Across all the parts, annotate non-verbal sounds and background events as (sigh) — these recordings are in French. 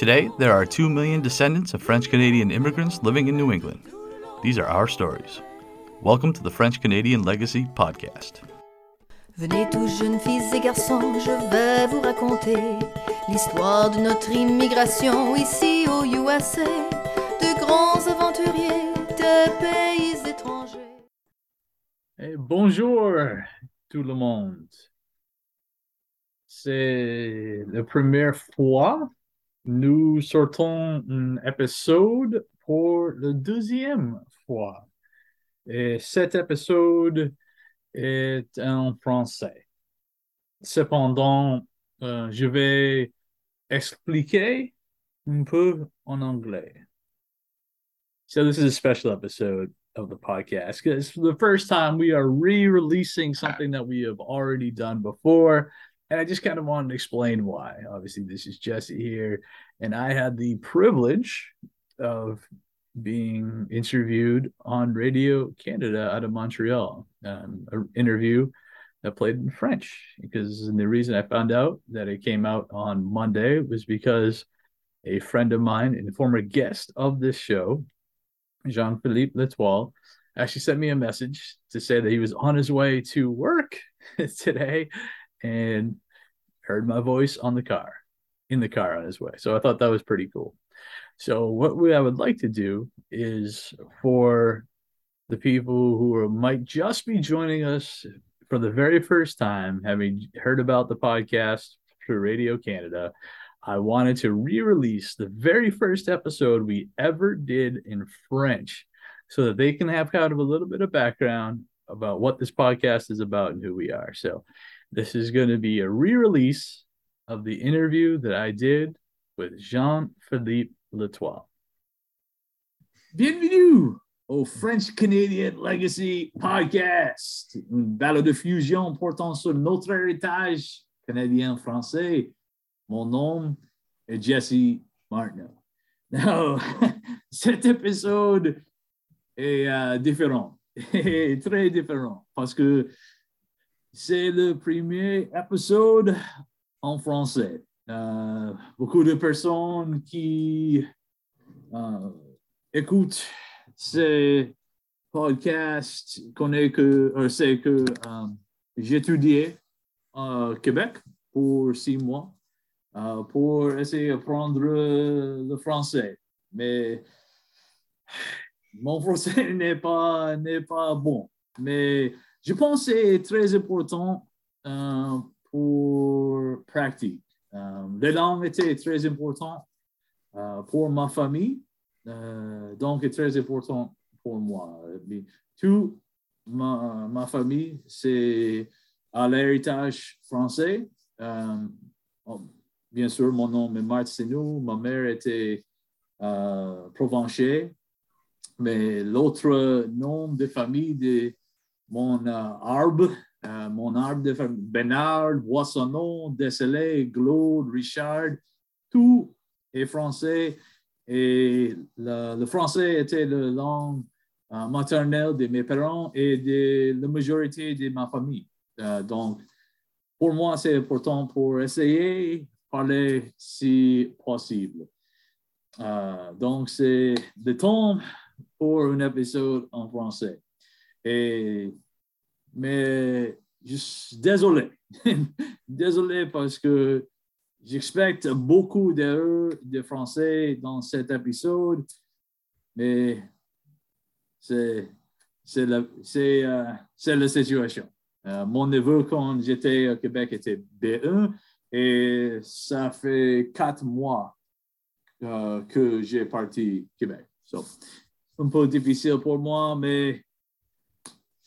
Today, there are 2 million descendants of French Canadian immigrants living in New England. These are our stories. Welcome to the French Canadian Legacy Podcast. Venez tous jeunes filles et garçons, je vais vous raconter l'histoire de notre immigration ici au USA, de grands aventuriers de pays étrangers. Bonjour tout le monde. C'est la première fois nous sortons un épisode pour la deuxième fois. Et cet épisode est en français. Cependant, euh, je vais expliquer un peu en anglais. So this is a special episode of the podcast because for the first time we are re-releasing something that we have already done before. And I just kind of wanted to explain why. Obviously, this is Jesse here, and I had the privilege of being interviewed on Radio Canada out of Montreal, um, an interview that played in French. Because the reason I found out that it came out on Monday was because a friend of mine and former guest of this show, Jean Philippe Letoile, actually sent me a message to say that he was on his way to work (laughs) today and heard my voice on the car, in the car on his way. So I thought that was pretty cool. So what we, I would like to do is for the people who are, might just be joining us for the very first time, having heard about the podcast through Radio Canada, I wanted to re-release the very first episode we ever did in French so that they can have kind of a little bit of background about what this podcast is about and who we are. So this is going to be a re release of the interview that I did with Jean Philippe Letoile. Bienvenue au French Canadian Legacy Podcast, une balade de fusion portant sur notre héritage canadien-français. Mon nom est Jesse Martineau. Now, (laughs) cet épisode est uh, différent, (laughs) très différent, parce que c'est le premier épisode en français. Euh, beaucoup de personnes qui euh, écoutent ces podcasts connaissent que, euh, c'est euh, j'étudiais au Québec pour six mois pour essayer d'apprendre le français. Mais mon français (laughs) n'est pas, n'est pas bon. Mais je pense que c'est très important euh, pour pratique. Euh, les langues étaient très importantes euh, pour ma famille, euh, donc très important pour moi. Tout ma, famille, c'est à l'héritage français. Oh, bien sûr, mon nom est Martineau, ma mère était provençale, mais l'autre nom de famille de mon euh, arbre, euh, mon arbre de Bénard, Boissonneau, Décelé, Glaude, Richard, tout est français. Et le, français était la langue euh, maternelle de mes parents et de la majorité de ma famille. donc, pour moi, c'est important pour essayer de parler si possible. donc, c'est le temps pour un épisode en français. Et, mais je suis désolé. (laughs) désolé parce que j'expecte beaucoup d'erreurs de français dans cet épisode, mais c'est la, euh, la situation. Euh, mon neveu, quand j'étais au Québec, était B1 et ça fait quatre mois euh, que j'ai parti Québec. So, un peu difficile pour moi, mais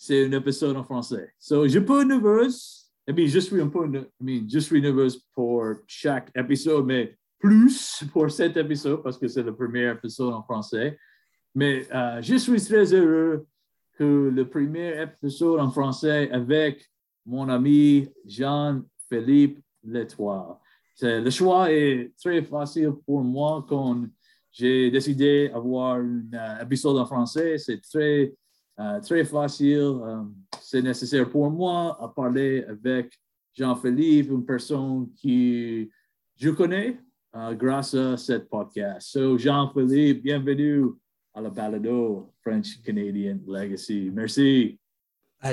c'est un épisode en français. So, je nerveuse. I mean, je suis un peu, I je suis nerveuse pour chaque épisode, mais plus pour cet épisode parce que c'est le premier épisode en français. Mais euh, je suis très heureux que le premier épisode en français avec mon ami Jean-Philippe Letoile. Le choix est très facile pour moi quand j'ai décidé d'avoir un euh, épisode en français. C'est très euh, très facile. Euh, c'est nécessaire pour moi à parler avec Jean-Philippe, une personne qui je connais euh, grâce à cette podcast. So, Jean-Philippe, bienvenue à la balado French Canadian Legacy. Merci.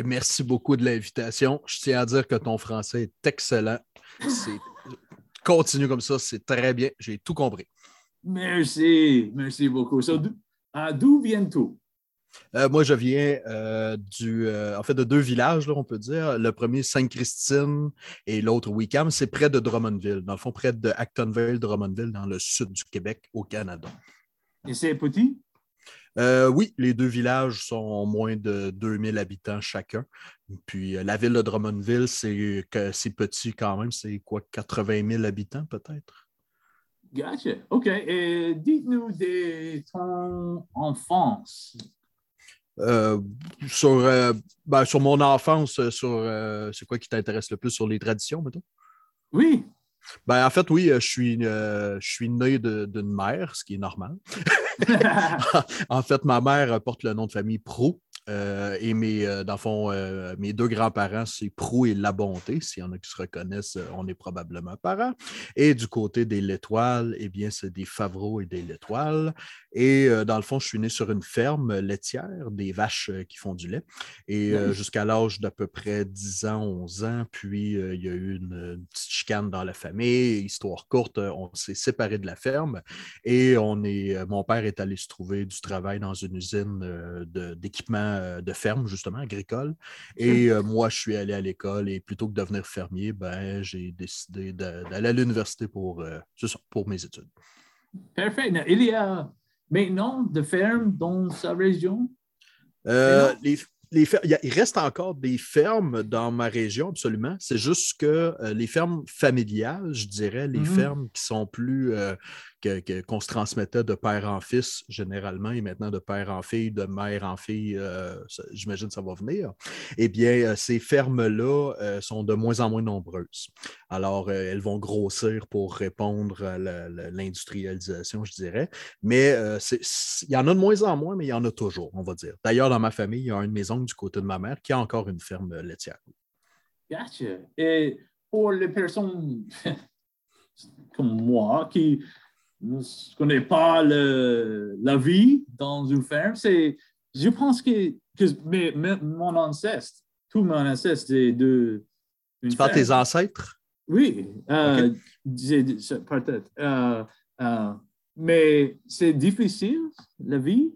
merci beaucoup de l'invitation. Je tiens à dire que ton français est excellent. Continue comme ça, c'est très bien. J'ai tout compris. Merci, merci beaucoup. So, d'où viens-tu? Euh, moi, je viens euh, du, euh, en fait, de deux villages, on peut dire. Le premier, Sainte-Christine, et l'autre, Wickham. C'est près de Drummondville, dans le fond, près de Actonville, Drummondville, dans le sud du Québec, au Canada. Et c'est petit? oui, les deux villages sont moins de 2000 habitants chacun. Puis la ville de Drummondville, c'est petit quand même. C'est quoi, 80 000 habitants peut-être? Gotcha. OK. Et dites-nous de ton enfance. Euh, sur, euh, ben, sur mon enfance, euh, sur c'est quoi qui t'intéresse le plus sur les traditions, mettons? Oui. Ben, en fait, oui, je suis, je suis né d'une mère, ce qui est normal. (laughs) (laughs) en fait, ma mère porte le nom de famille Pro. Et mes, dans le fond, mes deux grands-parents, c'est Prou et La Bonté. S'il y en a qui se reconnaissent, on est probablement parents. Et du côté des L'Étoile, eh bien, c'est des Favreau et des L'Étoile. Et dans le fond, je suis né sur une ferme laitière, des vaches qui font du lait. Et jusqu'à l'âge d'à peu près 10 ans, 11 ans, puis il y a eu une, petite chicane dans la famille. Histoire courte, on s'est séparés de la ferme et on est, mon père est allé se trouver du travail dans une usine d'équipement euh, de ferme, justement, agricole. Et euh, moi, je suis allé à l'école et plutôt que de devenir fermier, ben, j'ai décidé d'aller à l'université pour, euh, pour mes études. Parfait. Il y a maintenant de fermes dans sa région? les, les il reste encore des fermes dans ma région, absolument. C'est juste que les fermes familiales, je dirais, les mm-hmm. fermes qui sont plus qu'on se transmettait de père en fils généralement et maintenant de père en fille, de mère en fille, euh, j'imagine que ça va venir, eh bien, euh, ces fermes-là euh, sont de moins en moins nombreuses. Alors, elles vont grossir pour répondre à l'industrialisation, je dirais. Mais il y en a de moins en moins, mais il y en a toujours, on va dire. D'ailleurs, dans ma famille, il y a un de mes oncles du côté de ma mère qui a encore une ferme laitière. Gotcha. Et pour les personnes (laughs) comme moi qui ne connais pas le, la vie dans une ferme. C'est, je pense que, que mais, mon ancêtre, tout mon ancêtre est de. Tu parles tes ancêtres? Oui, euh, peut-être. Euh, euh, mais c'est difficile, la vie?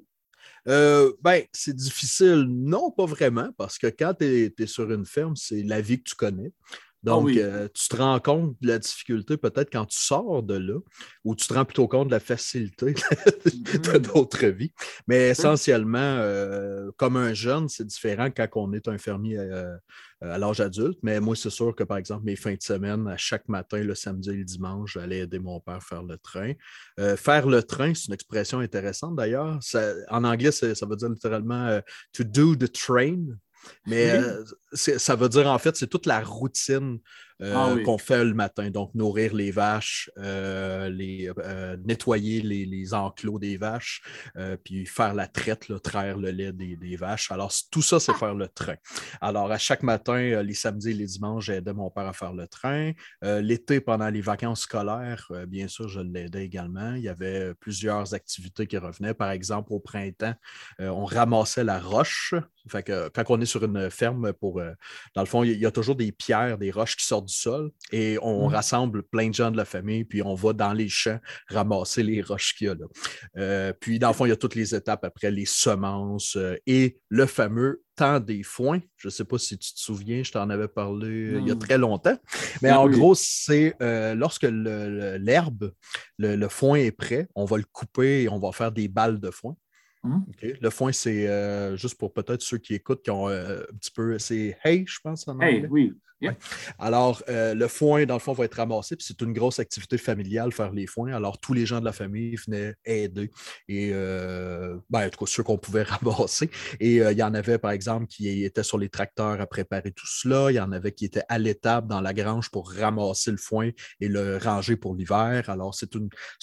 ben, c'est difficile, non, pas vraiment, parce que quand tu es, sur une ferme, c'est la vie que tu connais. Ah Donc, euh, tu te rends compte de la difficulté peut-être quand tu sors de là, ou tu te rends plutôt compte de la facilité (laughs) de mm-hmm. d'autres vies. Mais essentiellement, euh, comme un jeune, c'est différent quand on est un fermier euh, à l'âge adulte. Mais moi, c'est sûr que, par exemple, mes fins de semaine, à chaque matin, le samedi et le dimanche, j'allais aider mon père à faire le train. faire le train, c'est une expression intéressante d'ailleurs. En anglais, ça veut dire littéralement to do the train. Mais euh, ça veut dire, en fait, c'est toute la routine euh, ah qu'on fait le matin. Donc, nourrir les vaches, euh, les, nettoyer les, enclos des vaches, puis faire la traite, traire le lait des, vaches. Alors, tout ça, c'est faire le train. Alors, à chaque matin, les samedis et les dimanches, j'aidais mon père à faire le train. L'été, pendant les vacances scolaires, bien sûr, je l'aidais également. Il y avait plusieurs activités qui revenaient. Par exemple, au printemps, on ramassait la roche. Fait que quand on est sur une ferme pour. dans le fond, il y a toujours des pierres, des roches qui sortent du sol et on mmh. rassemble plein de gens de la famille, puis on va dans les champs ramasser les roches qu'il y a là. Euh, puis, dans le fond, il y a toutes les étapes après les semences euh, et le fameux temps des foins. Je ne sais pas si tu te souviens, je t'en avais parlé euh, il y a très longtemps. Mais en gros, c'est lorsque l'herbe, le, foin est prêt, on va le couper et on va faire des balles de foin. Mmh. Le foin, c'est juste pour peut-être ceux qui écoutent, qui ont un petit peu. C'est hay, je pense. En hey, oui. Alors, euh, le foin, dans le fond, va être ramassé, puis c'est une grosse activité familiale, faire les foins. Alors, tous les gens de la famille venaient aider. Et, euh, ben, en tout cas, ceux qu'on pouvait (laughs) ramasser. Et euh, il y en avait, par exemple, qui étaient sur les tracteurs à préparer tout cela. Il y en avait qui étaient à l'étable dans la grange pour ramasser le foin et le ranger pour l'hiver. Alors, c'est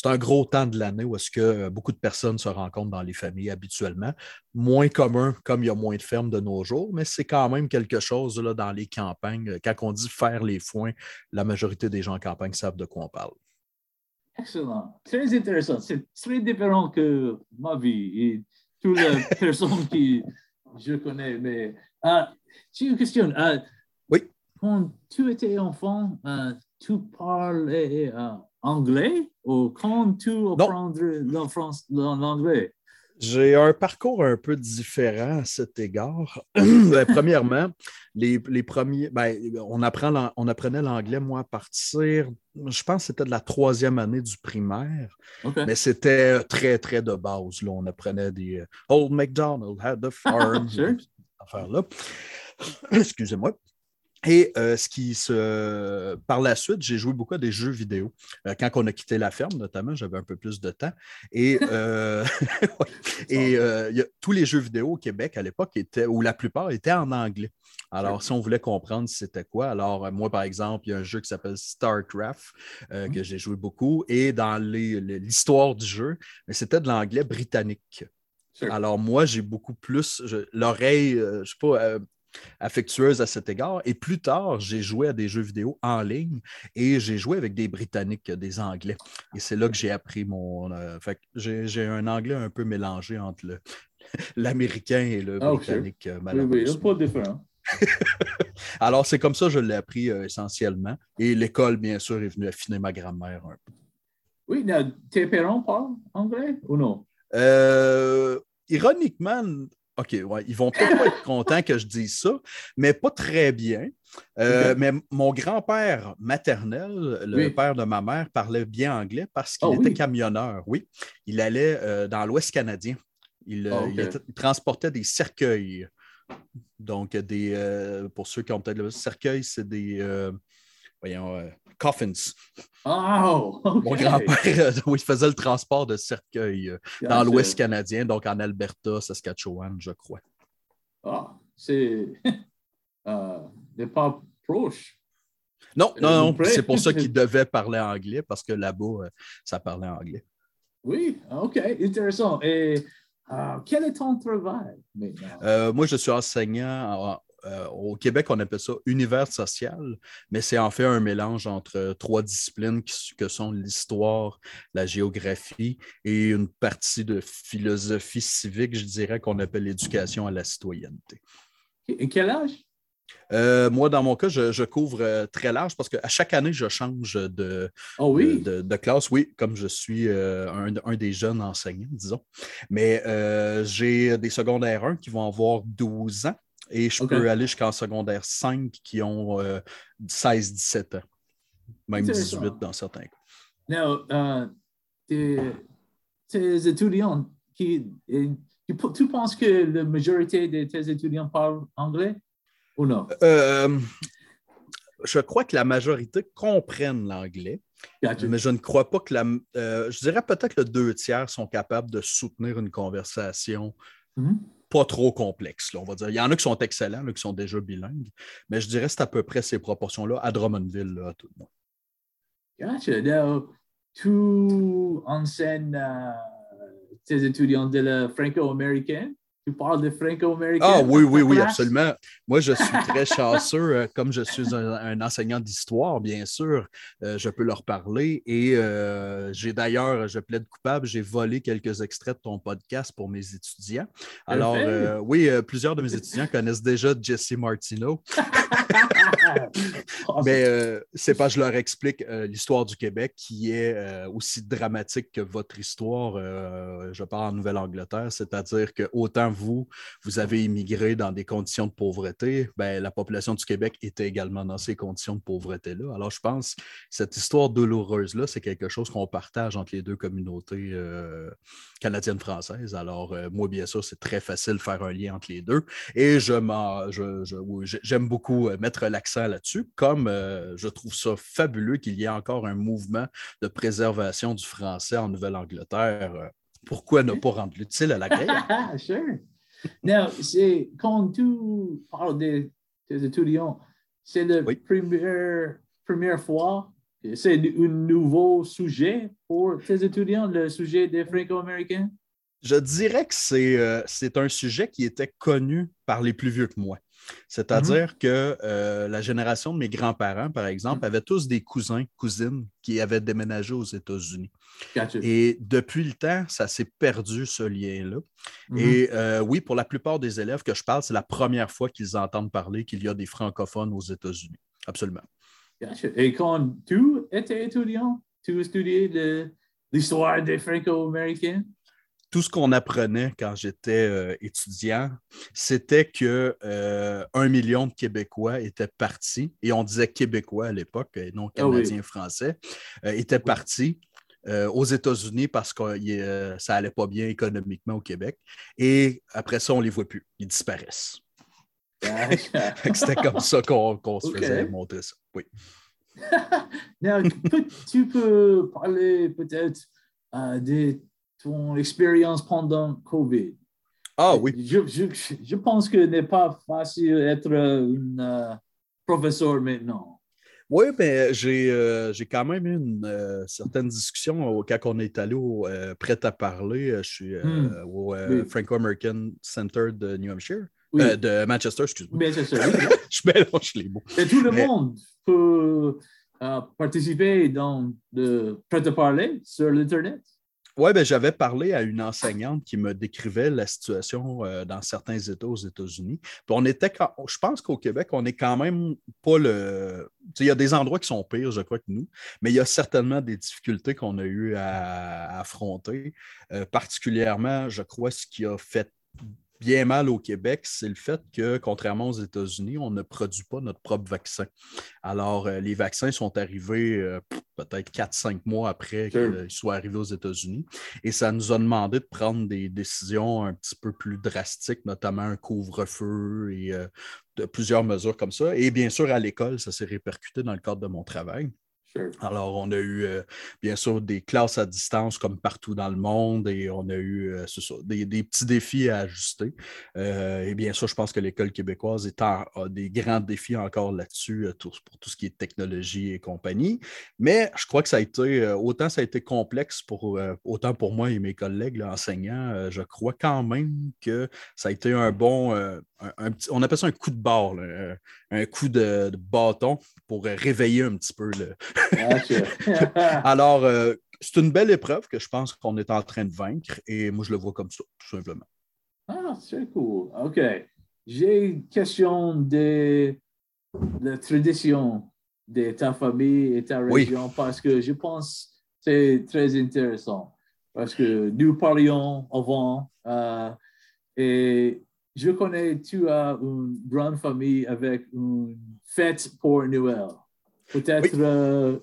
un gros temps de l'année où est-ce que beaucoup de personnes se rencontrent dans les familles habituellement. Moins commun, comme il y a moins de fermes de nos jours, mais c'est quand même quelque chose là, dans les campagnes on dit faire les foins, la majorité des gens en campagne savent de quoi on parle. Excellent. Très intéressant. C'est très différent que ma vie et toutes les (laughs) personnes que je connais. Mais euh, j'ai une question. Euh, oui. Quand tu étais enfant, euh, tu parlais anglais ou quand tu apprends l'anglais? J'ai un parcours un peu différent à cet égard. (clears throat) Ben, premièrement, les, premiers, ben, on, apprend, on apprenait l'anglais, moi, à partir, je pense que c'était de la troisième année du primaire, mais c'était très, très de base. Là. On apprenait des euh, Old MacDonald had the farm, (laughs) là. (clears throat) Excusez-moi. Et euh, ce qui se. Par la suite, j'ai joué beaucoup à des jeux vidéo. Euh, quand on a quitté la ferme, notamment, j'avais un peu plus de temps. Et, (laughs) euh, (laughs) et tous les jeux vidéo au Québec à l'époque étaient, ou la plupart étaient en anglais. Alors, si on voulait comprendre c'était quoi, alors moi, par exemple, il y a un jeu qui s'appelle StarCraft mmh. que j'ai joué beaucoup. Et dans l'histoire du jeu, c'était de l'anglais britannique. Alors, moi, j'ai beaucoup plus l'oreille, je ne sais pas, affectueuse à cet égard. Et plus tard, j'ai joué à des jeux vidéo en ligne et j'ai joué avec des Britanniques, des Anglais. Et c'est là que j'ai appris mon. Euh, j'ai un anglais un peu mélangé entre (laughs) l'américain et le ah, britannique, euh, Oui, oui, pas différent. (laughs) Alors, c'est comme ça que je l'ai appris euh, essentiellement. Et l'école, bien sûr, est venue affiner ma grammaire un peu. Oui, tes parents parlent anglais ou non? ironiquement, OK, ouais, ils vont peut-être pas être contents que je dise ça, mais pas très bien. Euh, mais mon grand-père maternel, le père de ma mère, parlait bien anglais parce qu'il oh était camionneur. Oui, il allait euh, dans l'Ouest canadien. Il, euh, ah, transportait des cercueils. Donc, des, pour ceux qui ont peut-être le cercueil, c'est des voyons, coffins. Oh, Mon grand-père, (laughs) oui, faisait le transport de cercueils euh, dans l'Ouest canadien, donc en Alberta, Saskatchewan, je crois. Ah, c'est (laughs) euh, pas proche. Non, non, non. C'est pour ça qu'il devait parler anglais, parce que là-bas, euh, ça parlait anglais. Oui, OK, intéressant. Et quel est ton travail moi, je suis enseignant euh, au Québec, on appelle ça univers social, mais c'est en fait un mélange entre trois disciplines que sont l'histoire, la géographie et une partie de philosophie civique, je dirais, qu'on appelle l'éducation à la citoyenneté. Et quel âge? Euh, moi, dans mon cas, je, couvre euh, très large parce qu'à chaque année, je change de, oh de, classe. Oui, comme je suis un, un, des jeunes enseignants, disons. Mais j'ai des secondaires 1 qui vont avoir 12 ans et je peux aller jusqu'en secondaire 5 qui ont 16-17 euh, ans, même 18 dans certains cas. Now, uh, tes, étudiants, qui, tu, penses que la majorité de tes étudiants parlent anglais ou non? Euh, je crois que la majorité comprennent l'anglais. Mais je ne crois pas que la. Euh, je dirais peut-être que deux tiers sont capables de soutenir une conversation mm-hmm pas trop complexe, on va dire. Il y en a qui sont excellents, qui sont déjà bilingues, mais je dirais que c'est à peu près ces proportions-là à Drummondville, là, tout le monde. Gotcha. Now, tu enseignes euh, tes étudiants de la franco-américaine? Tu parles de franco-américain? Ah oui, oui, oui, absolument. Moi, je suis (laughs) très chanceux. Euh, comme je suis un, enseignant d'histoire, bien sûr, euh, je peux leur parler. Et euh, j'ai d'ailleurs, je plaide coupable, j'ai volé quelques extraits de ton podcast pour mes étudiants. Alors, oui, plusieurs de mes étudiants connaissent déjà Jesse Martino. (laughs) (laughs) Mais c'est pas, je leur explique l'histoire du Québec qui est aussi dramatique que votre histoire. je parle en Nouvelle-Angleterre, c'est-à-dire que autant vous, vous avez immigré dans des conditions de pauvreté, ben, la population du Québec était également dans ces conditions de pauvreté-là. Alors, je pense que cette histoire douloureuse-là, c'est quelque chose qu'on partage entre les deux communautés euh, canadiennes-françaises. Alors, euh, moi, bien sûr, c'est très facile de faire un lien entre les deux. Et je j'aime beaucoup euh, mettre l'accent là-dessus, comme je trouve ça fabuleux qu'il y ait encore un mouvement de préservation du français en Nouvelle-Angleterre pourquoi ne pas rendre l'utile à la guerre? (laughs) sure. Now, c'est quand tu parles de tes étudiants, c'est la première, première fois, c'est un nouveau sujet pour tes étudiants, le sujet des Franco-Américains? Je dirais que c'est euh, un sujet qui était connu par les plus vieux que moi. C'est-à-dire que euh, la génération de mes grands-parents, par exemple, avaient tous des cousins, cousines qui avaient déménagé aux États-Unis. Et depuis le temps, ça s'est perdu, ce lien-là. Et euh, oui, pour la plupart des élèves que je parle, c'est la première fois qu'ils entendent parler qu'il y a des francophones aux États-Unis. Absolument. Et quand tu étais étudiant, tu étudiais l'histoire des Franco-Américains? Tout ce qu'on apprenait quand j'étais euh, étudiant, c'était que euh, un million de Québécois étaient partis, et on disait Québécois à l'époque, et non ah Canadiens-Français, étaient partis aux États-Unis parce que ça n'allait pas bien économiquement au Québec. Et après ça, on ne les voit plus. Ils disparaissent. (laughs) C'était comme ça qu'on se faisait montrer ça. Oui. (laughs) tu peux parler peut-être euh, de ton expérience pendant COVID. Ah oui. Je, je, je pense que n'est pas facile d'être un euh, professeur maintenant. Oui, mais euh, j'ai quand même eu une certaine discussion quand on est allé au Prêt à parler. Je suis hmm. au Franco-American Center de New Hampshire. Euh, de Manchester, excuse-moi. Manchester, (laughs) je mélange les mots. Et tout le monde peut euh, participer dans le prêt-à-parler sur l'Internet. Oui, ben, j'avais parlé à une enseignante qui me décrivait la situation euh, dans certains États aux États-Unis. Puis on était, je pense qu'au Québec, on n'est quand même pas le. Il y a des endroits qui sont pires, je crois, que nous, mais il y a certainement des difficultés qu'on a eu à, affronter. particulièrement, je crois, ce qui a fait bien mal au Québec, c'est le fait que, contrairement aux États-Unis, on ne produit pas notre propre vaccin. Alors, euh, les vaccins sont arrivés euh, peut-être 4-5 mois après qu'ils soient arrivés aux États-Unis. Et ça nous a demandé de prendre des décisions un petit peu plus drastiques, notamment un couvre-feu et euh, de plusieurs mesures comme ça. Et bien sûr, à l'école, ça s'est répercuté dans le cadre de mon travail. Alors, on a eu, euh, bien sûr, des classes à distance comme partout dans le monde et on a eu euh, des, petits défis à ajuster. Euh, et bien sûr, je pense que l'école québécoise est a des grands défis encore là-dessus pour tout ce qui est technologie et compagnie. Mais je crois que ça a été, autant ça a été complexe pour, autant pour moi et mes collègues enseignants, je crois quand même que ça a été un bon, on appelle ça un coup de barre, un coup de, bâton pour réveiller un petit peu. (laughs) Alors, euh, c'est une belle épreuve que je pense qu'on est en train de vaincre et moi, je le vois comme ça, tout simplement. Ah, c'est cool. OK. J'ai une question de la tradition de ta famille et ta région parce que je pense que c'est très intéressant. Parce que nous parlions avant euh, et je connais, tu as une grande famille avec une fête pour Noël. Peut-être euh,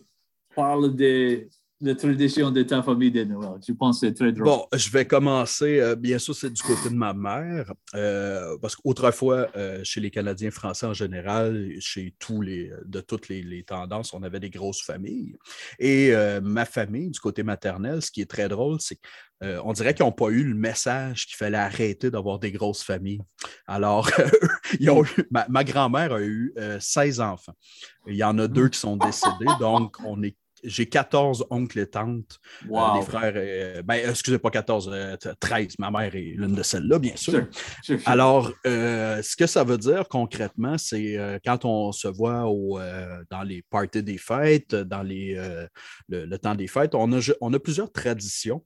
parle de la tradition de ta famille de Noël. Je pense que c'est très drôle. Bon, je vais commencer. Euh, bien sûr, c'est du côté de ma mère, euh, parce qu'autrefois, chez les Canadiens français en général, chez tous les, de toutes les, tendances, on avait des grosses familles. Et ma famille, du côté maternel, ce qui est très drôle, c'est que euh, on dirait qu'ils n'ont pas eu le message qu'il fallait arrêter d'avoir des grosses familles. Alors, (laughs) ma, grand-mère a eu 16 euh, enfants. Il y en a deux qui sont décédés, donc on est j'ai 14 oncles et tantes, euh, des frères, ben, excusez pas 14, 13. Ma mère est l'une de celles-là, bien sûr. Alors, ce que ça veut dire concrètement, c'est quand on se voit dans les parties des fêtes, dans les, le, temps des fêtes, on a plusieurs traditions.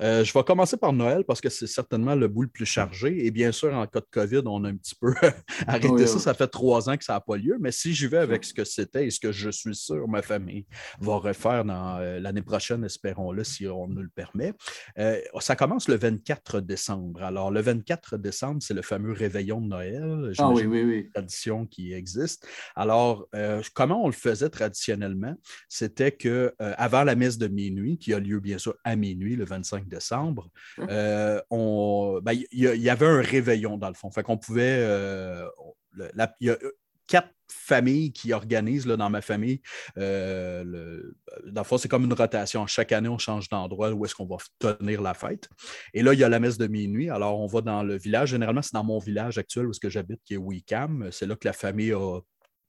Euh, je vais commencer par Noël parce que c'est certainement le bout le plus chargé. Et bien sûr, en cas de COVID, on a un petit peu (laughs) arrêté ça. Ça fait trois ans que ça n'a pas lieu. Mais si j'y vais avec ce que c'était et ce que je suis sûr ma famille va refaire dans euh, l'année prochaine, espérons-le, si on nous le permet, euh, ça commence le 24 décembre. Alors, le 24 décembre, c'est le fameux réveillon de Noël. Ah oui, oui, oui. Tradition qui existe. Alors, comment on le faisait traditionnellement? C'était que avant la messe de minuit, qui a lieu bien sûr à minuit, le 25 décembre, hein? euh, ben, il y, avait un réveillon dans le fond. Fait qu'on pouvait. Euh, il y a quatre familles qui organisent là, dans ma famille. Euh, dans le fond, c'est comme une rotation. Chaque année, on change d'endroit où est-ce qu'on va tenir la fête. Et là, il y a la messe de minuit. Alors, on va dans le village. Généralement, c'est dans mon village actuel où est-ce que j'habite, qui est Wicam. C'est là que la famille a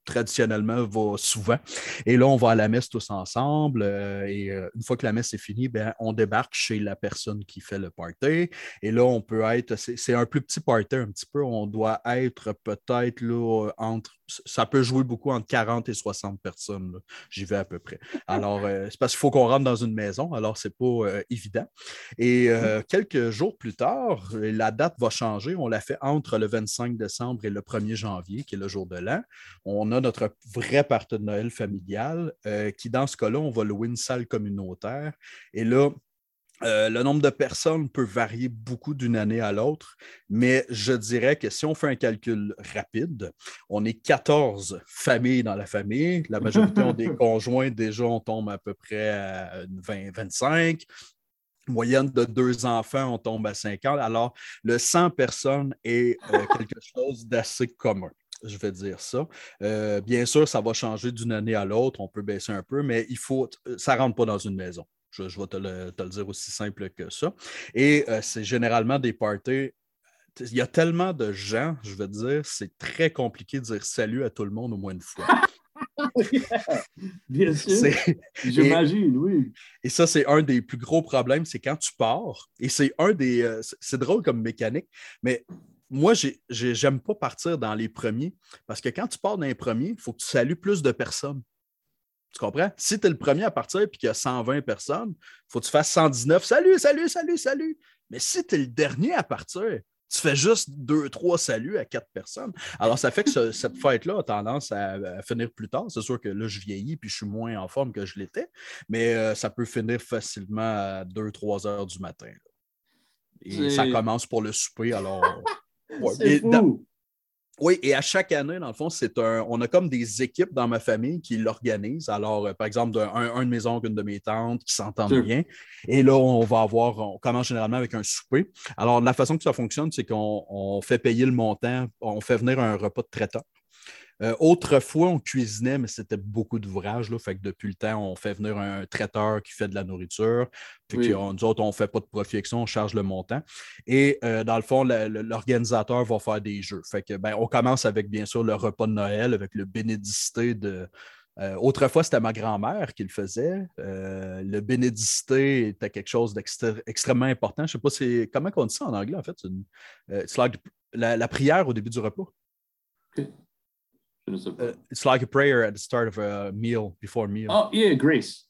traditionnellement va souvent. Et là, on va à la messe tous ensemble. Euh, et euh, une fois que la messe est finie, ben, on débarque chez la personne qui fait le party. Et là, on peut être, c'est un plus petit party un petit peu. On doit être peut-être là entre, ça peut jouer beaucoup entre 40 et 60 personnes. J'y vais à peu près. Alors, euh, c'est parce qu'il faut qu'on rentre dans une maison. Alors, c'est pas évident. Et quelques jours plus tard, la date va changer. On l'a fait entre le 25 décembre et le 1er janvier, qui est le jour de l'an. On notre vrai partie de Noël familial, euh, qui dans ce cas-là, on va louer une salle communautaire. Et là, euh, le nombre de personnes peut varier beaucoup d'une année à l'autre, mais je dirais que si on fait un calcul rapide, on est 14 familles dans la famille. La majorité ont des (laughs) conjoints. Déjà, on tombe à peu près à 20, 25 moyenne de deux enfants, on tombe à 50. Alors, le 100 personnes est euh, (laughs) quelque chose d'assez commun je vais dire ça. Euh, bien sûr, ça va changer d'une année à l'autre, on peut baisser un peu, mais il faut, ça ne rentre pas dans une maison. Je, vais te le, dire aussi simple que ça. Et euh, c'est généralement des parties. Il y a tellement de gens, je veux dire, c'est très compliqué de dire salut à tout le monde au moins une fois. (laughs) Bien sûr. J'imagine, oui. Et ça, c'est un des plus gros problèmes, c'est quand tu pars. Et c'est un des. c'est drôle comme mécanique, mais moi, j'aime pas partir dans les premiers parce que quand tu pars dans les premiers, il faut que tu salues plus de personnes. Tu comprends? Si tu es le premier à partir et qu'il y a 120 personnes, il faut que tu fasses 119. Salut, salut, salut, salut. Mais si tu es le dernier à partir, tu fais juste deux, trois saluts à quatre personnes. Alors, ça fait que (laughs) cette fête-là a tendance à, finir plus tard. C'est sûr que là, je vieillis puis je suis moins en forme que je l'étais, mais euh, ça peut finir facilement à 2-3 heures du matin. Et ça commence pour le souper. Alors, (laughs) oui, et à chaque année, dans le fond, c'est un. On a comme des équipes dans ma famille qui l'organisent. Alors, euh, par exemple, un, de mes oncles, une de mes tantes qui s'entendent bien. Et là, on va avoir. On commence généralement avec un souper. Alors, la façon que ça fonctionne, c'est qu'on fait payer le montant, on fait venir un repas de traiteur. Euh, autrefois, on cuisinait, mais c'était beaucoup d'ouvrages. Fait que depuis le temps, on fait venir un traiteur qui fait de la nourriture. Puis nous autres, on ne fait pas de profit on charge le montant. Et euh, dans le fond, l'organisateur va faire des jeux. Fait que ben, on commence avec bien sûr le repas de Noël, avec le bénédicité de. Euh, autrefois, c'était ma grand-mère qui le faisait. le bénédicité était quelque chose d'extrêmement important. Je ne sais pas comment on dit ça en anglais, en fait? C'est la, prière au début du repas. Uh, it's like a prayer at the start of a meal, before a meal. Oh, yeah, grace.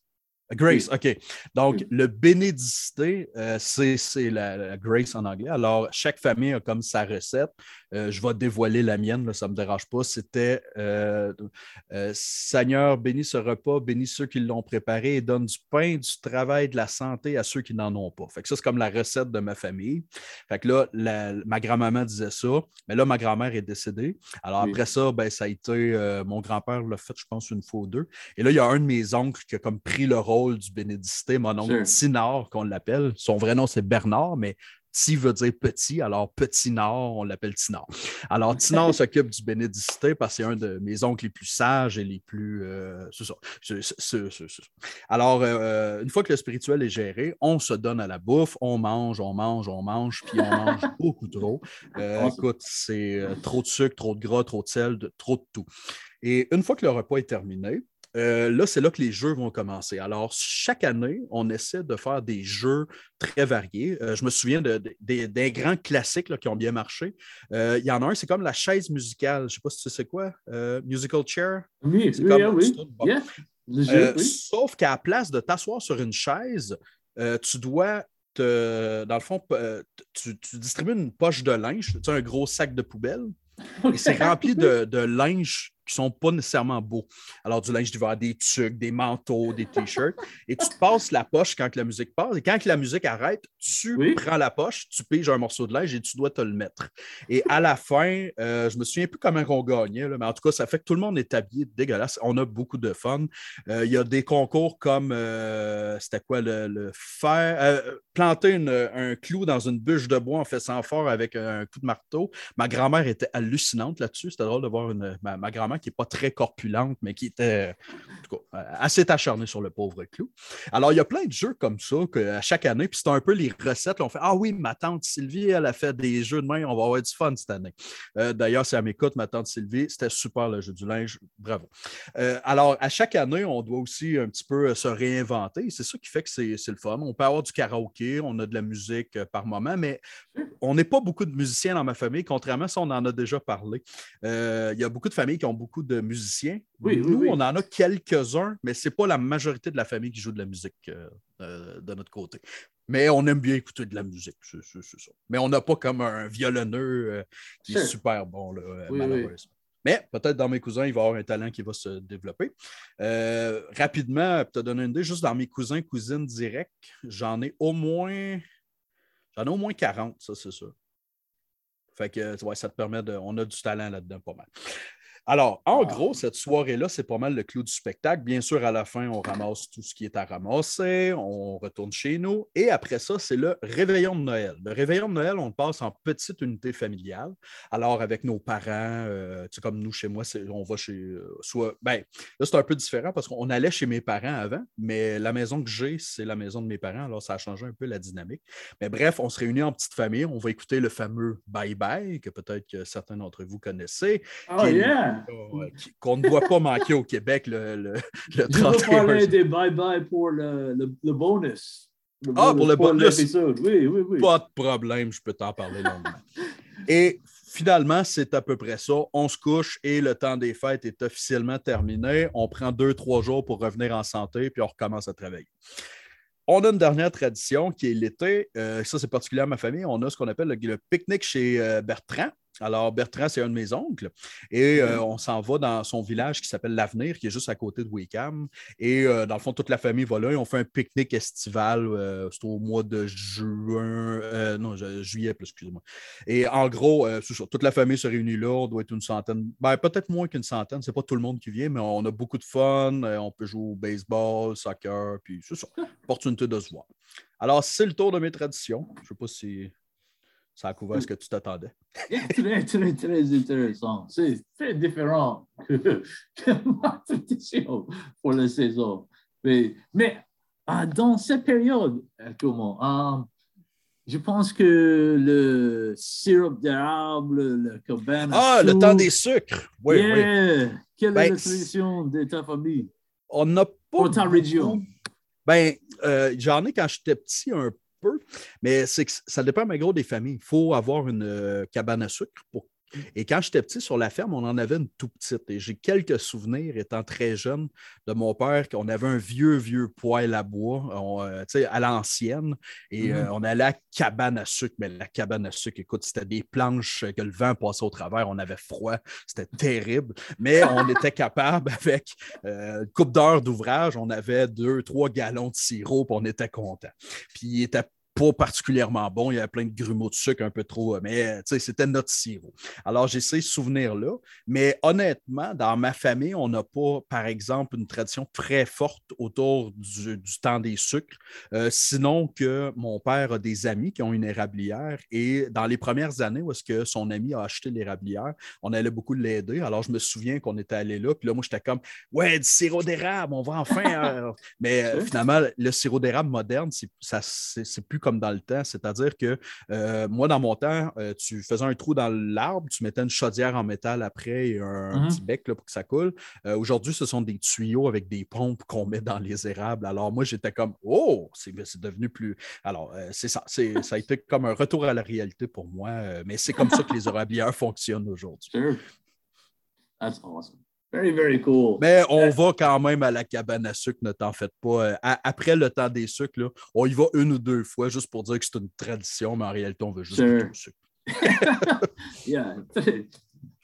Grace, OK. Donc, le bénédicité, euh, c'est la, grace en anglais. Alors, chaque famille a comme sa recette. Euh, je vais dévoiler la mienne, ça ne me dérange pas. C'était euh, Seigneur, bénis ce repas, bénis ceux qui l'ont préparé et donne du pain, du travail, de la santé à ceux qui n'en ont pas. Fait que ça, c'est comme la recette de ma famille. Fait que là, ma grand-maman disait ça, mais là, ma grand-mère est décédée. Alors, après ça, ben, ça a été mon grand-père l'a fait, je pense, une fois ou deux. Et là, il y a un de mes oncles qui a comme pris le rôle du bénédicité, mon oncle Tinard, qu'on l'appelle. Son vrai nom, c'est Bernard, mais Ti veut dire petit, alors Petit Nord, on l'appelle Tinard. Alors, Tinard (laughs) s'occupe du bénédicité parce que c'est un de mes oncles les plus sages et les plus. Euh, c'est ça. Alors, euh, une fois que le spirituel est géré, on se donne à la bouffe, on mange, on mange, on mange, puis on mange (laughs) beaucoup trop. Euh, écoute, c'est trop de sucre, trop de gras, trop de sel, trop de tout. Et une fois que le repas est terminé, euh, là, c'est là que les jeux vont commencer. Alors, chaque année, on essaie de faire des jeux très variés. Euh, je me souviens des grands classiques qui ont bien marché. Euh, il y en a un, c'est comme la chaise musicale. Je ne sais pas si tu sais quoi. musical chair? Oui, oui, Sauf qu'à la place de t'asseoir sur une chaise, tu dois te, dans le fond, tu, distribues une poche de linge, tu as un gros sac de poubelle. Et c'est rempli de, de, linge qui ne sont pas nécessairement beaux. Alors, du linge d'hiver, des tucs, des manteaux, des t-shirts. Et tu te passes la poche quand la musique passe. Et quand la musique arrête, tu prends la poche, tu piges un morceau de linge et tu dois te le mettre. Et à la fin, euh, je me souviens plus comment on gagnait, mais en tout cas, ça fait que tout le monde est habillé dégueulasse. On a beaucoup de fun. Euh, il y a des concours comme, euh, c'était quoi, le, faire, planter un clou dans une bûche de bois en faisant fort avec un coup de marteau. Ma grand-mère était hallucinante là-dessus. C'était drôle de voir une, ma grand-mère qui n'est pas très corpulente, mais qui était assez acharnée sur le pauvre clou. Alors, il y a plein de jeux comme ça que, à chaque année, puis c'est un peu les recettes. on fait Ah oui, ma tante Sylvie, elle a fait des jeux de main, on va avoir du fun cette année. D'ailleurs, si elle m'écoute, ma tante Sylvie, c'était super le jeu du linge. Bravo. alors, à chaque année, on doit aussi un petit peu se réinventer. C'est ça qui fait que c'est le fun. On peut avoir du karaoké, on a de la musique par moment, mais on n'est pas beaucoup de musiciens dans ma famille, contrairement à ça, on en a déjà parlé. Euh, il y a beaucoup de familles qui ont beaucoup de musiciens. Oui, Nous, on en a quelques-uns, mais ce n'est pas la majorité de la famille qui joue de la musique euh, euh, de notre côté. Mais on aime bien écouter de la musique, c'est ça. Mais on n'a pas comme un violonneux qui est super bon, malheureusement. Mais peut-être dans mes cousins, il va y avoir un talent qui va se développer. rapidement, pour te donner une idée, juste dans mes cousins, cousines directs, j'en ai au moins J'en ai au moins 40, ça, c'est sûr. Fait que ouais, ça te permet de. On a du talent là-dedans, pas mal. Alors, en gros, cette soirée-là, c'est pas mal le clou du spectacle. Bien sûr, à la fin, on ramasse tout ce qui est à ramasser, on retourne chez nous. Et après ça, c'est le réveillon de Noël. Le réveillon de Noël, on le passe en petite unité familiale. Alors, avec nos parents, euh, tu sais, comme nous, chez moi, on va chez. Euh, soit. Ben, là, c'est un peu différent parce qu'on allait chez mes parents avant, mais la maison que j'ai, c'est la maison de mes parents. Alors, ça a changé un peu la dynamique. Mais bref, on se réunit en petite famille. On va écouter le fameux Bye Bye, que peut-être que certains d'entre vous connaissez. Oh, yeah! Qu'on ne voit pas manquer au Québec le, le, le 31 Je parler des bye-bye pour le, le, bonus. ah, pour le bonus. Oui, oui, oui. Pas de problème, je peux t'en parler longuement. et finalement, c'est à peu près ça. On se couche et le temps des fêtes est officiellement terminé. On prend deux, trois jours pour revenir en santé, puis on recommence à travailler. On a une dernière tradition qui est l'été. Euh, ça, c'est particulier à ma famille. On a ce qu'on appelle le, pique-nique chez euh, Bertrand. Alors, Bertrand, c'est un de mes oncles. Et euh, on s'en va dans son village qui s'appelle L'Avenir, qui est juste à côté de Wickham. Et euh, dans le fond, toute la famille va là et on fait un pique-nique estival. Euh, c'est au mois de juin, non, juillet, excusez-moi. Et en gros, toute la famille se réunit là. On doit être une centaine, ben, peut-être moins qu'une centaine. C'est pas tout le monde qui vient, mais on a beaucoup de fun. on peut jouer au baseball, soccer, puis c'est ça. Opportunité de se voir. Alors, c'est le tour de mes traditions. Je ne sais pas si ça a couvert ce que tu t'attendais. très, très, très intéressant. C'est très différent que, (laughs) ma tradition pour la saison. Mais, mais ah, dans cette période, comment, ah, je pense que le sirop d'érable, le cabane. Ah, le temps des sucres. Oui, oui. Quelle est ben, la tradition de ta famille? On n'a pas. Pour ta région. Ben, euh, j'en ai quand j'étais petit un mais c'est que ça dépend, mais gros, des familles. Il faut avoir une euh, cabane à sucre pour et quand j'étais petit sur la ferme, on en avait une tout petite. Et j'ai quelques souvenirs, étant très jeune, de mon père, qu'on avait un vieux, vieux poêle à bois euh, à l'ancienne. Et euh, on allait à cabane à sucre. Mais la cabane à sucre, écoute, c'était des planches que le vent passait au travers. On avait froid. C'était terrible. Mais (laughs) on était capable, avec une coupe d'heure d'ouvrage, on avait deux, trois gallons de sirop, puis on était content. Puis il était pas particulièrement bon. Il y avait plein de grumeaux de sucre un peu trop, mais c'était notre sirop. Alors, j'ai ces souvenirs-là. Mais honnêtement, dans ma famille, on n'a pas, par exemple, une tradition très forte autour du, temps des sucres. Euh, sinon que mon père a des amis qui ont une érablière et dans les premières années où est-ce que son ami a acheté l'érablière, on allait beaucoup l'aider. Alors, je me souviens qu'on était allé là, puis là, moi, j'étais comme Ouais, du sirop d'érable, on va enfin. Euh, (laughs) mais euh, finalement, le sirop d'érable moderne, c'est plus comme dans le temps. C'est-à-dire que euh, moi, dans mon temps, euh, tu faisais un trou dans l'arbre, tu mettais une chaudière en métal après et un, mhm. petit bec là, pour que ça coule. Euh, aujourd'hui, ce sont des tuyaux avec des pompes qu'on met dans les érables. Alors, moi, j'étais comme Oh, c'est devenu plus. Alors, c'est ça. Ça a été comme un retour à la réalité pour moi, mais c'est comme ça que les (laughs) érablières fonctionnent aujourd'hui. That's awesome. Very, very cool. Mais on va quand même à la cabane à sucre, ne t'en faites pas. Euh, après le temps des sucres, là, on y va une ou deux fois juste pour dire que c'est une tradition, mais en réalité, on veut juste sure. le sucre. (laughs) yeah.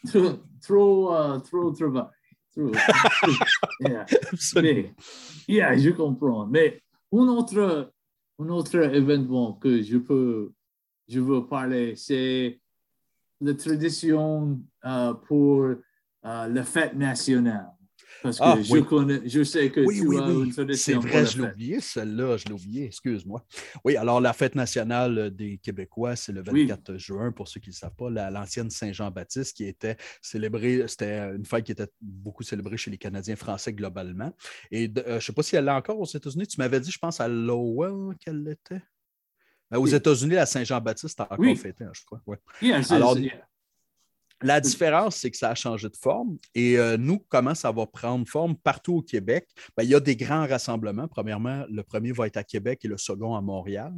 Trop, trop, uh, trop travail. Trop. yeah. Mais, yeah, je comprends. Mais un autre, un autre événement que je peux, je veux parler, c'est la tradition uh, pour euh, la fête nationale. Parce que ah, je, connais, je sais que tu as une tradition. C'est vrai, je l'ai oublié, celle-là, je l'ai oublié, excuse-moi. Oui, alors la fête nationale des Québécois, c'est le 24 juin, pour ceux qui ne le savent pas, l'ancienne Saint-Jean-Baptiste qui était célébrée, c'était une fête qui était beaucoup célébrée chez les Canadiens français globalement. Et euh, je ne sais pas si elle est encore aux États-Unis. Tu m'avais dit, je pense, à Lowell qu'elle était. Ben, aux États-Unis, la Saint-Jean-Baptiste a encore oui. fêté, hein, je crois. Ouais. Alors, la différence, c'est que ça a changé de forme. Et euh, nous, comment ça va prendre forme partout au Québec? Ben, il y a des grands rassemblements. Premièrement, le premier va être à Québec et le second à Montréal.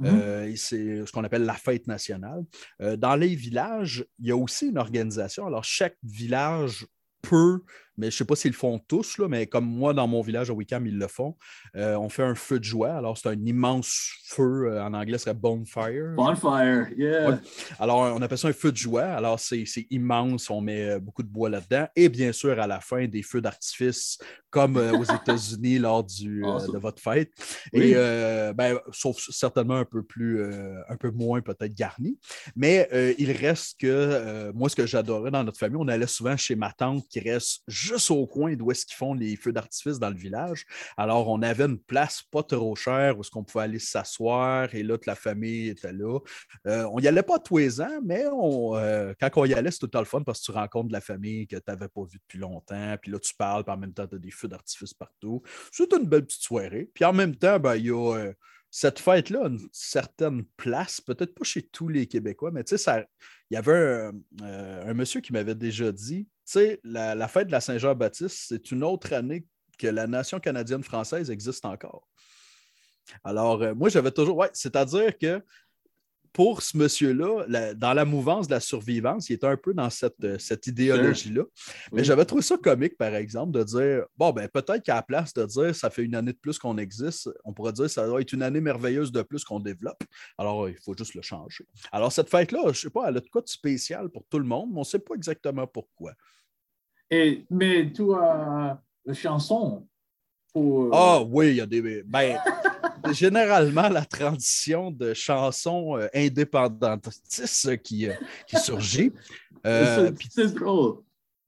Mm-hmm. Euh, c'est ce qu'on appelle la fête nationale. Euh, dans les villages, il y a aussi une organisation. Alors, chaque village peut mais je ne sais pas s'ils le font tous, là, mais comme moi, dans mon village à Wickham, ils le font. Euh, on fait un feu de joie. Alors, c'est un immense feu. Euh, en anglais, ce serait bonfire. Bonfire, yeah. Alors, on appelle ça un feu de joie. Alors, c'est immense. On met euh, beaucoup de bois là-dedans. Et bien sûr, à la fin, des feux d'artifice comme aux États-Unis (laughs) lors du, de votre fête. Et ben, sauf certainement un peu plus, un peu moins peut-être garni. Mais il reste que moi, ce que j'adorais dans notre famille, on allait souvent chez ma tante qui reste juste au coin d'où est-ce qu'ils font les feux d'artifice dans le village. Alors, on avait une place pas trop chère où est-ce qu'on pouvait aller s'asseoir et là, toute la famille était là. Euh, on n'y allait pas tous les ans, mais euh, quand on y allait, c'était tout le fun parce que tu rencontres de la famille que tu n'avais pas vue depuis longtemps. Puis là, tu parles, puis en même temps, tu as des feux d'artifice partout. C'est une belle petite soirée. Puis en même temps, ben, il y a. Euh, cette fête-là a une certaine place, peut-être pas chez tous les Québécois, mais tu sais, il y avait un monsieur qui m'avait déjà dit sais, la, fête de la Saint-Jean-Baptiste, c'est une autre année que la nation canadienne française existe encore. Alors, euh, moi, j'avais toujours. Ouais, c'est-à-dire que pour ce monsieur-là, dans la mouvance de la survivance, il était un peu dans cette, euh, cette idéologie-là. Mais j'avais trouvé ça comique, par exemple, de dire bon, ben peut-être qu'à la place de dire ça fait une année de plus qu'on existe, on pourrait dire ça doit être une année merveilleuse de plus qu'on développe. Alors, il faut juste le changer. Alors, cette fête-là, je ne sais pas, elle a de quoi de spécial pour tout le monde, mais on ne sait pas exactement pourquoi. Et, mais tu as la chanson pour... Ah oui, il y a des. Ben, (laughs) généralement, la transition de chansons euh, indépendantistes qui, euh, qui surgit. (laughs) Euh, c'est drôle.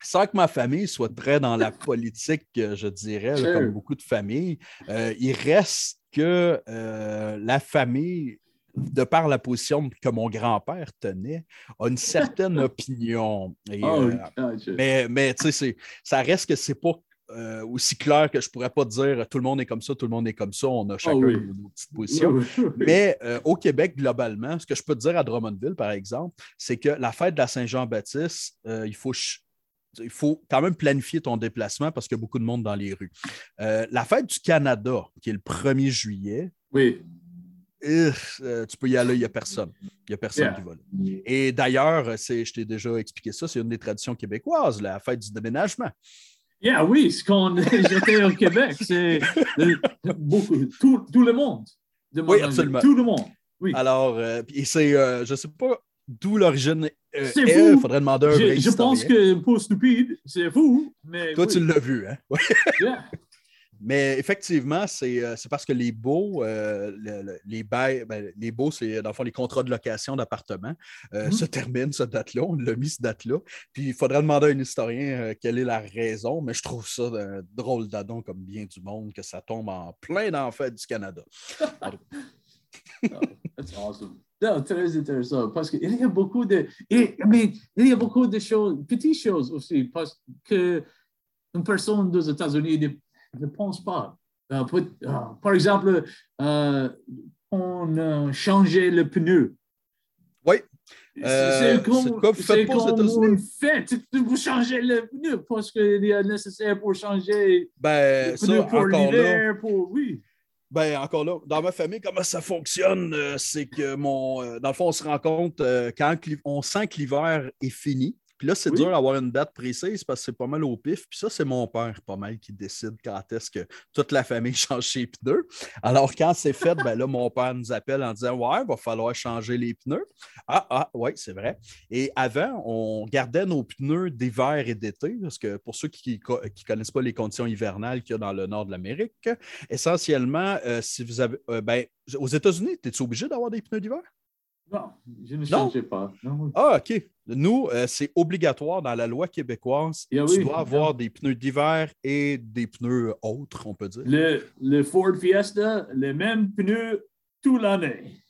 Sans que ma famille soit très dans la politique, je dirais, comme beaucoup de familles, il reste que la famille de par la position que mon grand-père tenait, a une certaine (laughs) opinion. Ah ah, mais mais tu sais, ça reste que c'est pas euh, aussi clair que je ne pourrais pas dire tout le monde est comme ça, tout le monde est comme ça, on a ah chacun nos, petites positions. (laughs) Mais euh, au Québec, globalement, ce que je peux te dire à Drummondville, par exemple, c'est que la fête de la Saint-Jean-Baptiste, euh, il faut il faut quand même planifier ton déplacement parce qu'il y a beaucoup de monde dans les rues. la fête du Canada, qui est le 1er juillet, oui. Tu peux y aller, il n'y a personne. Il n'y a personne qui va là. Et d'ailleurs, je t'ai déjà expliqué ça, c'est une des traditions québécoises, la fête du déménagement. Yeah, oui, quand (laughs) j'étais au Québec, c'est beaucoup, tout, tout, le monde. Oui, absolument. Tout le monde. Oui. Alors, euh, c'est, euh, je ne sais pas d'où l'origine euh, est. Il faudrait demander un Je, je pense que pour stupide, c'est fou. Mais Toi, tu l'as vu, hein? (laughs) yeah. Mais effectivement, c'est euh, parce que les baux, euh, les bails, ben, les baux, c'est dans le fond les contrats de location d'appartements euh, mm-hmm. se terminent cette date-là. On l'a mis cette date-là. Puis il faudrait demander à un historien quelle est la raison, mais je trouve ça drôle d'adon comme bien du monde que ça tombe en plein d'enfer du Canada. C'est (laughs) awesome. très intéressant parce qu'il y a beaucoup de. mais il y a beaucoup de choses, petites choses aussi, parce que une personne des États-Unis ne pense pas. Euh, euh, par exemple, euh, on a changé le pneu. Oui. c'est comme, une fête. Vous changez le pneu parce qu'il est nécessaire pour changer ben, le pneu pour l'hiver. Pour... Oui. Ben, encore là, dans ma famille, comment ça fonctionne, c'est que mon. dans le fond, on se rend compte quand on sent que l'hiver est fini, puis là, c'est dur d'avoir une date précise parce que c'est pas mal au pif. Puis ça, c'est mon père, pas mal, qui décide quand est-ce que toute la famille (laughs) change ses pneus. Alors, quand c'est fait, ben là, mon père nous appelle en disant Ouais, il va falloir changer les pneus. Ah, ah, oui, c'est vrai. Et avant, on gardait nos pneus d'hiver et d'été, parce que pour ceux qui ne connaissent pas les conditions hivernales qu'il y a dans le nord de l'Amérique, essentiellement, euh, si vous avez. Euh, ben, aux États-Unis, es-tu obligé d'avoir des pneus d'hiver? Non, je ne changeais pas. Ah, OK. Nous, euh, c'est obligatoire dans la loi québécoise. Ah tu dois avoir des pneus d'hiver et des pneus autres, on peut dire. Le, le Ford Fiesta, les mêmes pneus toute l'année.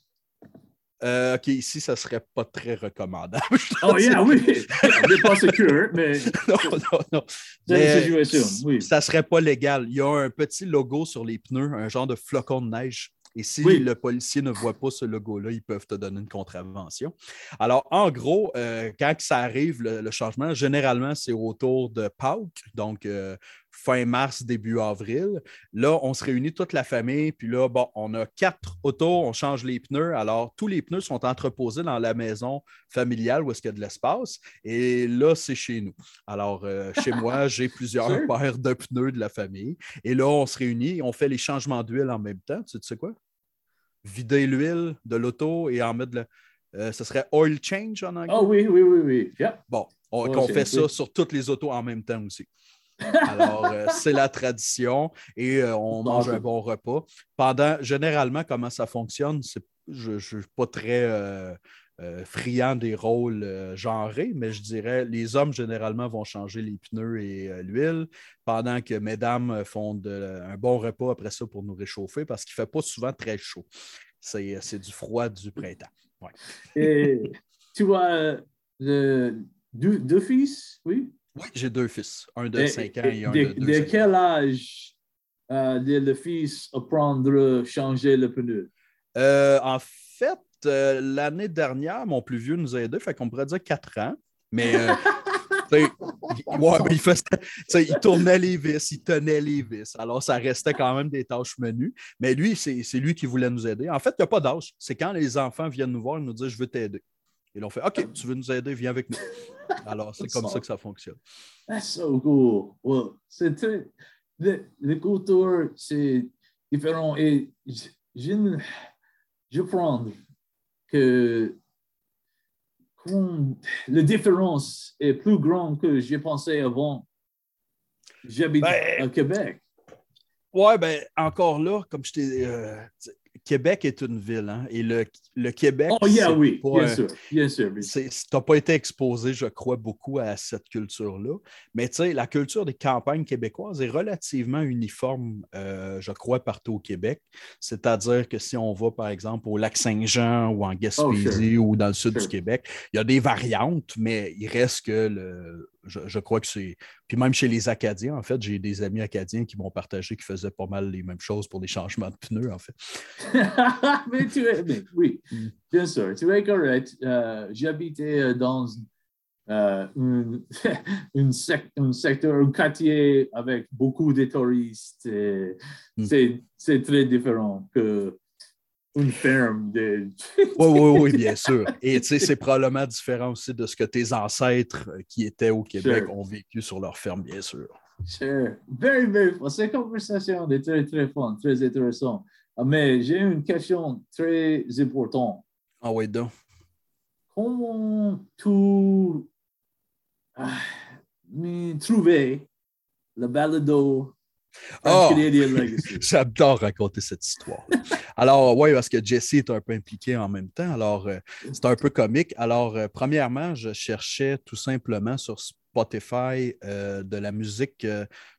Euh, OK, ici, ça ne serait pas très recommandable. (laughs) Oh, yeah, oui. n'est pas sûr, mais. (laughs) non, non, non. Mais, oui. Ça ne serait pas légal. Il y a un petit logo sur les pneus, un genre de flocon de neige. Et si le policier ne voit pas ce logo-là, ils peuvent te donner une contravention. Alors, en gros, euh, quand ça arrive, le, changement, généralement, c'est autour de Pâques, donc euh, fin mars, début avril. Là, on se réunit toute la famille, puis là, bon, on a quatre autos, on change les pneus. Alors, tous les pneus sont entreposés dans la maison familiale où est-ce qu'il y a de l'espace. Et là, c'est chez nous. Alors, euh, chez moi, (laughs) j'ai plusieurs paires de pneus de la famille. Et là, on se réunit, on fait les changements d'huile en même temps. Tu sais quoi? Vider l'huile de l'auto et en mettre le. Euh, ce serait oil change en anglais? Oh oui, oui, oui, oui. Bon, on, fait ça sur toutes les autos en même temps aussi. Alors, euh, c'est la tradition et euh, on mange un bon repas. Pendant, généralement, comment ça fonctionne, je ne suis pas très euh, friand des rôles genrés, mais je dirais les hommes, généralement, vont changer les pneus et l'huile, pendant que mesdames font un bon repas après ça pour nous réchauffer parce qu'il ne fait pas souvent très chaud. C'est du froid du printemps. Et tu vois deux fils, oui? Oui, j'ai deux fils, un de 5 ans et un de 2 De quel âge euh, le fils apprendre à changer le pneu? Euh, en fait, euh, l'année dernière, mon plus vieux nous a aidés, fait qu'on pourrait dire 4 ans. Mais, (laughs) ouais, il, il tournait les vis, il tenait les vis. Alors, ça restait quand même des tâches menues. Mais lui, c'est lui qui voulait nous aider. En fait, il n'y a pas d'âge. C'est quand les enfants viennent nous voir et nous disent Je veux t'aider. Et l'on fait OK, tu veux nous aider, viens avec nous. Alors, c'est comme ça que ça fonctionne. That's so cool. Well, c'est très. Le, le c'est différent. Et je, je prends que la différence est plus grande que j'ai pensé avant. J'habite à ben, Québec. Ouais, ben encore là, comme je t'ai. Euh, Québec est une ville, hein, et le, le Québec. Oh, yeah, oui, bien sûr, bien sûr. Tu n'as pas été exposé, je crois, beaucoup à cette culture-là. Mais tu sais, la culture des campagnes québécoises est relativement uniforme, euh, je crois, partout au Québec. C'est-à-dire que si on va, par exemple, au lac Saint-Jean ou en Gaspésie oh, ou dans le sud du Québec, il y a des variantes, mais il reste que le, je, crois que c'est. Puis même chez les Acadiens, en fait, j'ai des amis acadiens qui m'ont partagé qui faisaient pas mal les mêmes choses pour des changements de pneus, en fait. (laughs) mais tu es, oui, bien sûr, tu es correct. Euh, J'habitais euh, dans euh, (laughs) secteur, un quartier avec beaucoup de touristes. Mm. C'est très différent que une ferme de. oui, oui, oui, bien (laughs) sûr. Et tu sais, c'est probablement différent aussi de ce que tes ancêtres euh, qui étaient au Québec ont vécu sur leur ferme, bien sûr. Sure. Very, very fun. Cette conversation est très, très fun, très intéressant. Ah, mais j'ai une question très importante. Ah oui, donc. Comment tu ah, trouver le balado Oh, (laughs) J'adore raconter cette histoire. Alors, oui, parce que Jesse est un peu impliqué en même temps. Alors, euh, c'est un peu comique. Alors, euh, premièrement, je cherchais tout simplement sur Spotify euh, de la musique.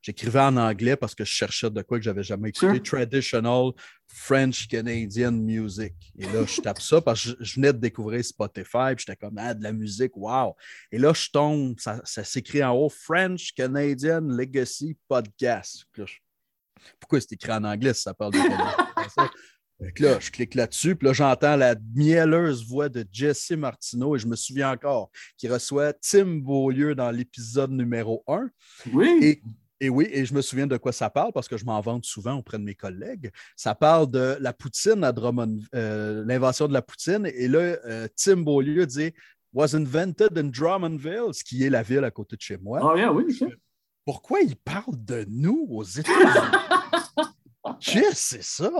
J'écrivais en anglais parce que je cherchais de quoi que j'avais jamais écouté. Traditional French Canadian Music. Et là, je tape ça parce que je, venais de découvrir Spotify. J'étais comme, ah, de la musique, wow. Et là, je tombe, ça, s'écrit en haut French Canadian Legacy Podcast. pourquoi c'est écrit en anglais si ça parle de? (laughs) là, je clique là-dessus, puis là, j'entends la mielleuse voix de Jesse Martineau, et je me souviens encore, qui reçoit Tim Beaulieu dans l'épisode numéro 1. Oui. Et, oui, et je me souviens de quoi ça parle parce que je m'en vante souvent auprès de mes collègues. Ça parle de la poutine à Drummond, euh, l'invention de la poutine. Et là, euh, Tim Beaulieu dit Was invented in Drummondville, ce qui est la ville à côté de chez moi. Oh, yeah, oui, Pourquoi il parle de nous aux États-Unis? (laughs) Yes, (laughs) c'est ça.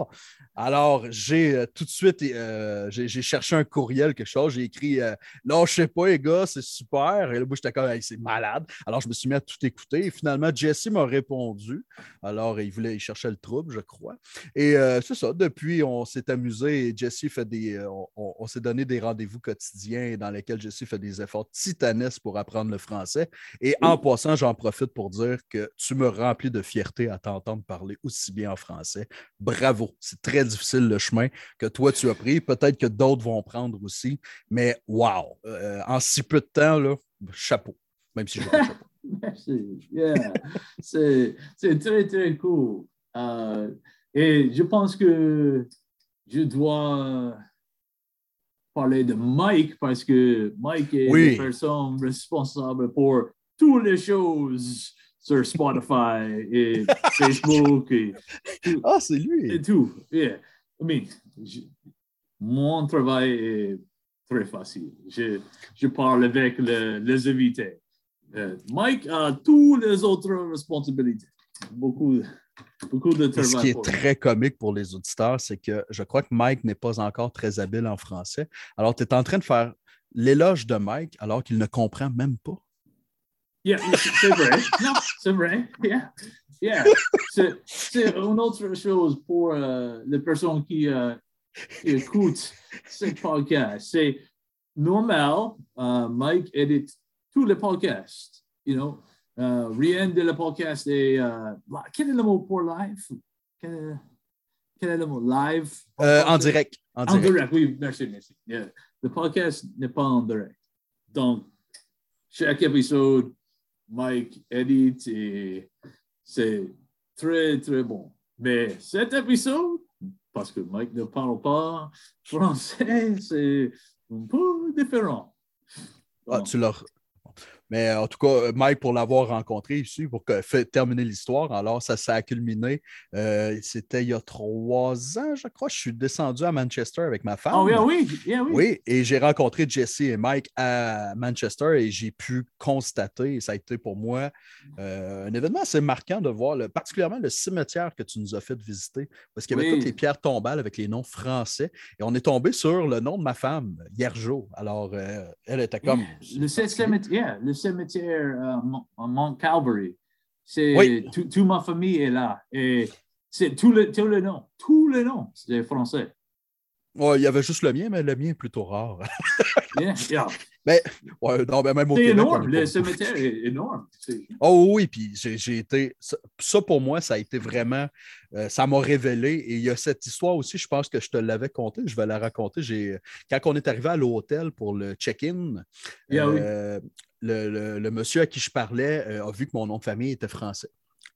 Alors, j'ai euh, tout de suite, euh, j'ai cherché un courriel, quelque chose. J'ai écrit euh, Non, je sais pas, les gars, c'est super. Et là, j'étais comme c'est malade. Alors, je me suis mis à tout écouter. Et finalement, Jesse m'a répondu. Alors, il voulait, il cherchait le trouble, je crois. Et c'est ça. Depuis, on s'est amusé et Jesse fait des. On, s'est donné des rendez-vous quotidiens dans lesquels Jesse fait des efforts titanesques pour apprendre le français. Et en passant, j'en profite pour dire que tu me remplis de fierté à t'entendre parler aussi bien en français. Bravo. C'est très difficile le chemin que toi tu as pris. Peut-être que d'autres vont prendre aussi, mais wow! Euh, en si peu de temps, là, chapeau. Même si je pas chapeau. (laughs) Merci. Yeah. c'est très, très cool. Euh, et je pense que je dois parler de Mike parce que Mike est la personne responsable pour toutes les choses sur Spotify et Facebook. Et ah, c'est lui. Et tout. Yeah. I mean, mon travail est très facile. Je, je parle avec le, les invités. Euh, Mike a toutes les autres responsabilités. Beaucoup, beaucoup de travail. Ce qui est très comique pour les auditeurs, c'est que je crois que Mike n'est pas encore très habile en français. Alors, tu es en train de faire l'éloge de Mike alors qu'il ne comprend même pas. Yeah, c'est vrai. Non, c'est vrai. Yeah. Yeah. C'est une autre chose pour uh, les personnes qui, uh, qui écoutent ce podcast. C'est normal, uh, Mike édite tous les podcasts. You know, uh, rien de le podcast est. Uh, quel est le mot pour live? Quel, quel est le mot? Live? Euh, en direct. En direct. En direct, oui, merci, merci. Yeah. Le podcast n'est pas en direct. Donc, chaque épisode Mike edit et c'est très, très bon. Mais cet épisode, parce que Mike ne parle pas français, (laughs) c'est un peu différent. Ah, tu l'as mais en tout cas, Mike, pour l'avoir rencontré ici, pour que, terminer l'histoire, alors ça s'est culminé. Euh, c'était il y a trois ans, je crois. Je suis descendu à Manchester avec ma femme. Oh, oui, oui. Oui, et j'ai rencontré Jesse et Mike à Manchester et j'ai pu constater, ça a été pour moi euh, un événement assez marquant de voir, particulièrement le cimetière que tu nous as fait visiter, parce qu'il y avait toutes les pierres tombales avec les noms français. Et on est tombé sur le nom de ma femme, Yerjo. Alors, euh, elle était comme. Le cimetière, le cimetière euh, Mont Calvary. C'est toute ma famille est là. Et c'est tout le, tout le nom. Tout le nom, c'est français. Il y avait juste le mien, mais le mien est plutôt rare. (laughs) yeah, Mais, ouais, non, mais même au C'est énorme, le cimetière est énorme. Oh oui, puis j'ai été. Ça, pour moi, ça a été vraiment. Euh, ça m'a révélé. Et il y a cette histoire aussi, je pense que je te l'avais contée, je vais la raconter. Quand on est arrivé à l'hôtel pour le check-in, euh, le, monsieur à qui je parlais euh, a vu que mon nom de famille était français.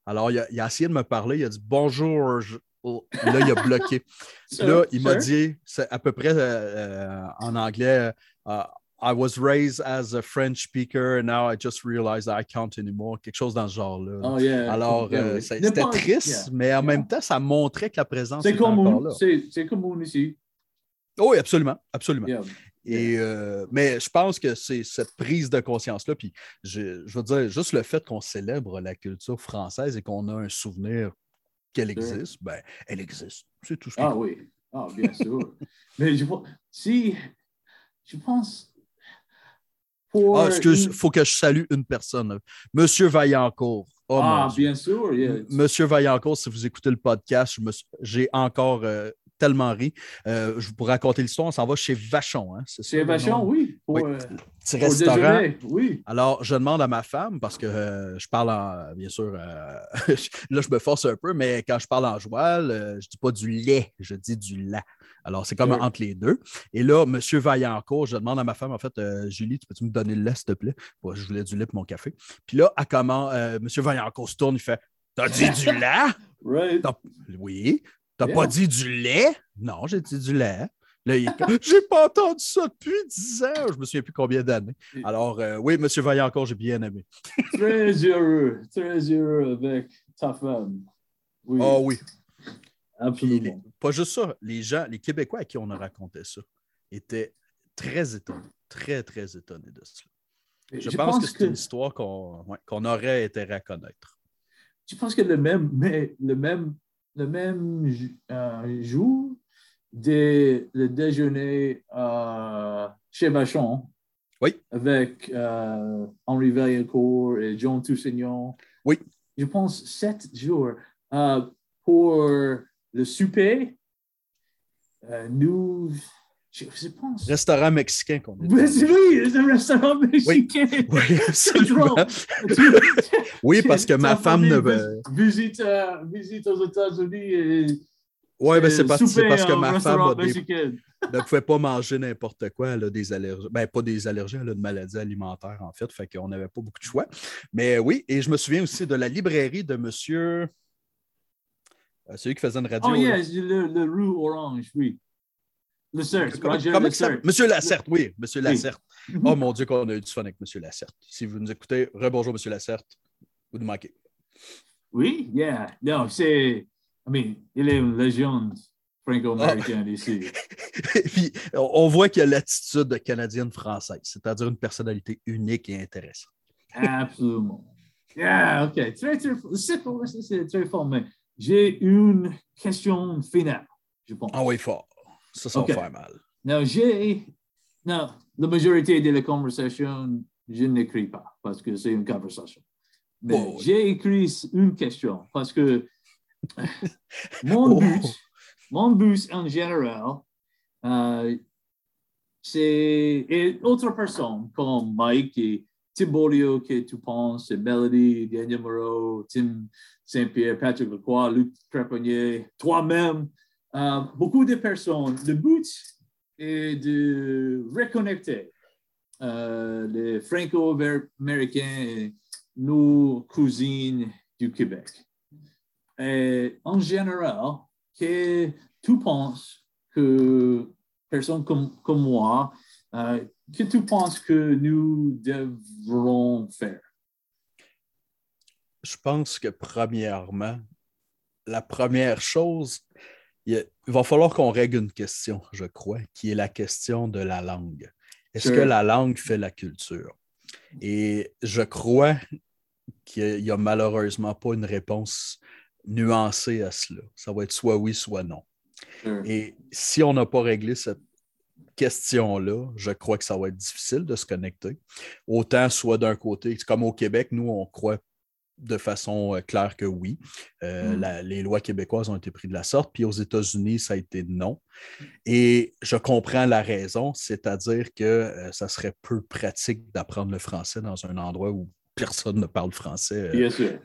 Alors, il a, essayé de me parler, il a dit bonjour. Oh, là, il a bloqué. (laughs) là, il m'a dit, c'est à peu près euh, euh, en anglais, I was raised as a French speaker, and now I just realized I can't anymore. Quelque chose dans ce genre-là. Oh, Alors, c'était triste, mais en même temps, ça montrait que la présence était encore là. C'est commun ici? Oui, absolument, absolument. Et, euh, mais je pense que c'est cette prise de conscience-là. Puis je, veux dire, juste le fait qu'on célèbre la culture française et qu'on a un souvenir qu'elle existe, ben, elle existe. C'est tout ce Ah oui, ah, bien sûr. (laughs) mais je, si je pense. Pour ah, excuse, il faut que je salue une personne. Monsieur Vaillancourt. Oh, ah, bien sûr. Monsieur Vaillancourt, si vous écoutez le podcast, j'ai encore euh, tellement ri. Euh, je vous pourrais raconter l'histoire. On s'en va chez Vachon. Hein, chez Vachon, oui. Pour, euh, Petit restaurant. oui. Alors, je demande à ma femme, parce que euh, je parle en, bien sûr, (laughs) là, je me force un peu, mais quand je parle en joual, je ne dis pas du lait, je dis du lait. Alors, c'est comme entre les deux. Et là, M. Vaillancourt, je demande à ma femme, en fait, Julie, tu peux-tu me donner le lait, s'il te plaît? je voulais du lait pour mon café. Puis là, à comment, M. Vaillancourt se tourne, il fait T'as dit du lait? (laughs) Right. Oui. T'as pas dit du lait? Non, j'ai dit du lait. Là, (laughs) j'ai pas entendu ça depuis 10 ans. Je me souviens plus combien d'années. Alors, euh, oui, M. Vaillancourt, j'ai bien aimé. très heureux, très heureux avec ta femme. Oui. Oh oui. Absolument. pas juste ça, les gens, les Québécois à qui on a raconté ça étaient très étonnés, très, très étonnés de cela. Je, pense, que c'est une histoire qu'on aurait été à connaître. Je pense que le même, mais le même le même euh, jour, dès le déjeuner euh, chez Vachon. Oui. Avec euh, Henri Vaillancourt et John Toussaint. Oui. Je pense sept jours. Pour le souper, nous, je, je, pense. Restaurant mexicain qu'on est. Oui, c'est un restaurant mexicain. Oui, (laughs) oui, (laughs) oui parce que ma femme ne veut. Visite, euh, visite aux États-Unis et. Oui, ben c'est parce, parce, que ma femme a des, (laughs) ne pouvait pas manger n'importe quoi. Elle a des allergies. Ben, pas des allergies, elle a une maladie alimentaire, en fait. Fait qu'on n'avait pas beaucoup de choix. Mais oui, et je me souviens aussi de la librairie de monsieur. Euh, celui qui faisait une radio. Oh, yes, le, le roux orange, oui. Le Monsieur Lacerte, oui, Monsieur Lacerte. Oui. (laughs) Oh mon Dieu, qu'on a eu du fun avec Monsieur Lacerte. Si vous nous écoutez, rebonjour Monsieur Lacerte. Vous nous manquez. Oui, yeah. Non, c'est. I mean, il est une légende franco-américaine oh. ici. (laughs) Puis, on voit qu'il y a l'attitude canadienne-française, c'est-à-dire une personnalité unique et intéressante. Absolument. Yeah, OK. Très, très, c'est très fort, mais j'ai une question finale, je pense. Ah oui, fort. Ça, ça okay. va faire mal. Non, j'ai. Non, la majorité de la conversation, je n'écris pas parce que c'est une conversation. Mais oh, j'ai écrit une question parce que (laughs) mon but, oh. mon but en général, euh, c'est et autre personne comme Mike et Tibolio que tu penses, Melody, Daniel Moreau, Tim Saint-Pierre, Patrick Lacroix, Luc Trépanier, toi-même, euh, beaucoup de personnes. Le but est de reconnecter euh, les franco-américains et nos cousines du Québec. Et en général, que tu penses que personne comme, comme moi, euh, que tu penses que nous devrons faire? Je pense que premièrement, la première chose, il, va falloir qu'on règle une question, je crois, qui est la question de la langue. Est-ce que la langue fait la culture? Et je crois qu'il n'y a malheureusement pas une réponse nuancée à cela. Ça va être soit oui, soit non. Et si on n'a pas réglé cette question-là, je crois que ça va être difficile de se connecter. Autant soit d'un côté, comme au Québec, nous, on croit de façon euh, claire que oui. Euh, mm. la, les lois québécoises ont été prises de la sorte, puis aux États-Unis, ça a été non. Et je comprends la raison, c'est-à-dire que euh, ça serait peu pratique d'apprendre le français dans un endroit où (laughs) personne ne parle français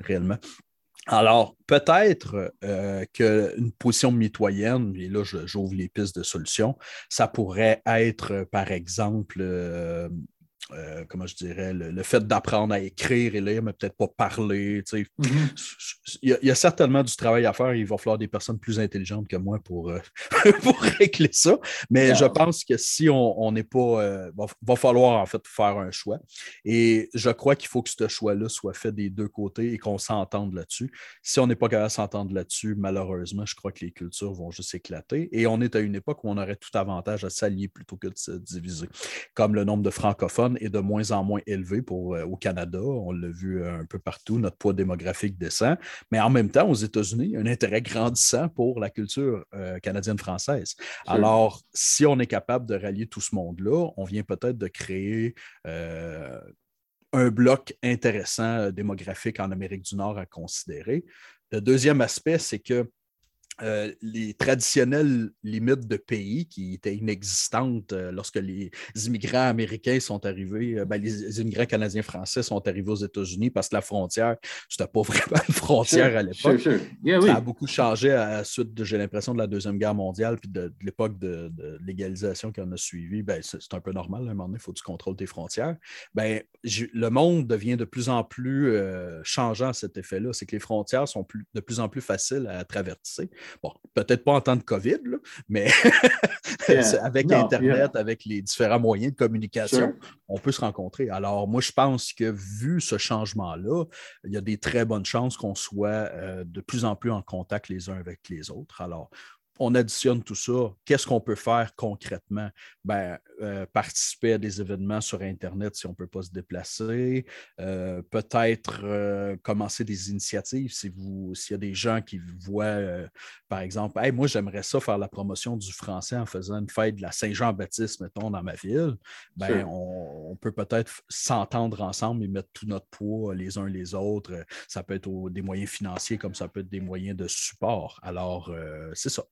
réellement. Alors, peut-être qu'une position mitoyenne, et là, j'ouvre les pistes de solutions, ça pourrait être, par exemple, euh, comment je dirais, le, fait d'apprendre à écrire et lire, mais peut-être pas parler. Mm-hmm. il, y a, certainement du travail à faire. Il va falloir des personnes plus intelligentes que moi pour, euh, (laughs) pour régler ça. Mais je pense que si on n'est pas. Euh, va, va, falloir en fait faire un choix. Et je crois qu'il faut que ce choix-là soit fait des deux côtés et qu'on s'entende là-dessus. Si on n'est pas capable de s'entendre là-dessus, malheureusement, je crois que les cultures vont juste éclater. Et on est à une époque où on aurait tout avantage à s'allier plutôt que de se diviser. Comme le nombre de francophones est de moins en moins élevé pour, euh, au Canada. On l'a vu euh, un peu partout, notre poids démographique descend. Mais en même temps, aux États-Unis, il y a un intérêt grandissant pour la culture euh, canadienne-française. Alors, si on est capable de rallier tout ce monde-là, on vient peut-être de créer un bloc intéressant démographique en Amérique du Nord à considérer. Le deuxième aspect, c'est que euh, les traditionnelles limites de pays qui étaient inexistantes euh, lorsque les immigrants américains sont arrivés, euh, ben, les immigrants canadiens-français sont arrivés aux États-Unis parce que la frontière, c'était pas (laughs) vraiment une frontière à l'époque. Ça a beaucoup changé à la suite, j'ai l'impression, de la Deuxième Guerre mondiale puis de, l'époque de, légalisation qui en a suivi. Ben, c'est un peu normal, à un moment donné, il faut que tu contrôles tes frontières. Ben, le monde devient de plus en plus changeant à cet effet-là. C'est que les frontières sont plus, de plus en plus faciles à traverser. Bon, peut-être pas en temps de COVID, mais (laughs) avec Internet, avec les différents moyens de communication, on peut se rencontrer. Alors, moi, je pense que vu ce changement-là, il y a des très bonnes chances qu'on soit euh, de plus en plus en contact les uns avec les autres. Alors, on additionne tout ça. Qu'est-ce qu'on peut faire concrètement? Ben, euh, participer à des événements sur Internet si on ne peut pas se déplacer. Euh, peut-être euh, commencer des initiatives si vous, s'il y a des gens qui voient, par exemple, moi, j'aimerais ça faire la promotion du français en faisant une fête de la Saint-Jean-Baptiste, mettons, dans ma ville. Ben, on, peut peut-être s'entendre ensemble et mettre tout notre poids les uns les autres. Ça peut être des moyens financiers comme ça peut être des moyens de support. Alors, c'est ça.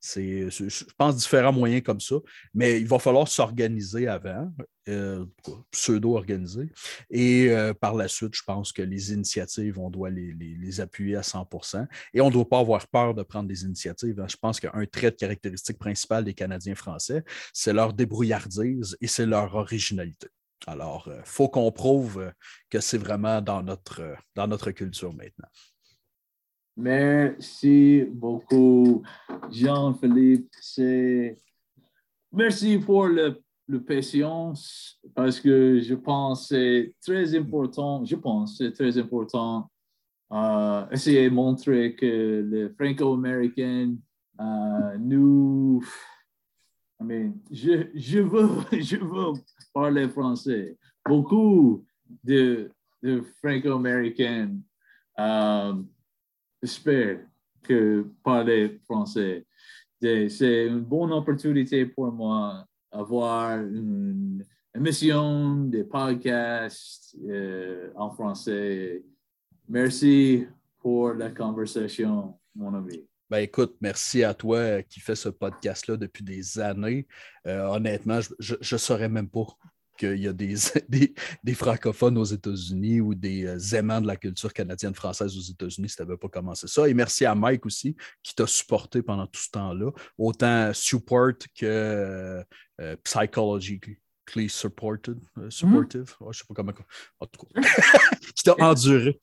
C'est, je pense, différents moyens comme ça, mais il va falloir s'organiser avant, euh, pseudo-organiser. Et euh, par la suite, je pense que les initiatives, on doit les, appuyer à 100% et on ne doit pas avoir peur de prendre des initiatives. Hein. Je pense qu'un trait de caractéristique principal des Canadiens français, c'est leur débrouillardise et c'est leur originalité. Alors, il euh, faut qu'on prouve que c'est vraiment dans notre, dans notre culture maintenant. Merci beaucoup, Jean-Philippe. Merci pour le, le, patience parce que je pense c'est très important. Je pense c'est très important euh, essayer de montrer que les Franco-Américains, euh, nous, I mean, je, je, veux, (laughs) je veux parler français. Beaucoup de, de Franco-Américains. Euh, j'espère que parler français. C'est une bonne opportunité pour moi d'avoir une émission de podcast euh, en français. Merci pour la conversation, mon ami. Ben écoute, merci à toi qui fais ce podcast-là depuis des années. Euh, honnêtement, je ne saurais même pas qu'il y a (laughs) des, des, francophones aux États-Unis ou des euh, aimants de la culture canadienne-française aux États-Unis si tu n'avais pas commencé ça. Et merci à Mike aussi qui t'a supporté pendant tout ce temps-là, autant support que euh, euh, psychologically supported, supportive. Mm-hmm. je ne sais pas comment. En tout cas, (laughs) qui t'a enduré.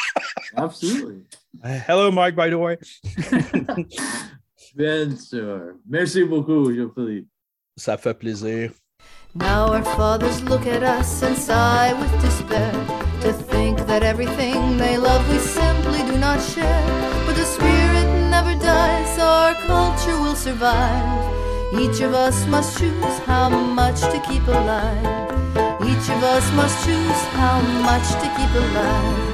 (laughs) Absolument. Hello, Mike, by the way. Bien sûr. Merci beaucoup, Jean-Philippe. Ça fait plaisir. Now our fathers look at us and sigh with despair to think that everything they love we simply do not share. But the spirit never dies, our culture will survive. Each of us must choose how much to keep alive. Each of us must choose how much to keep alive.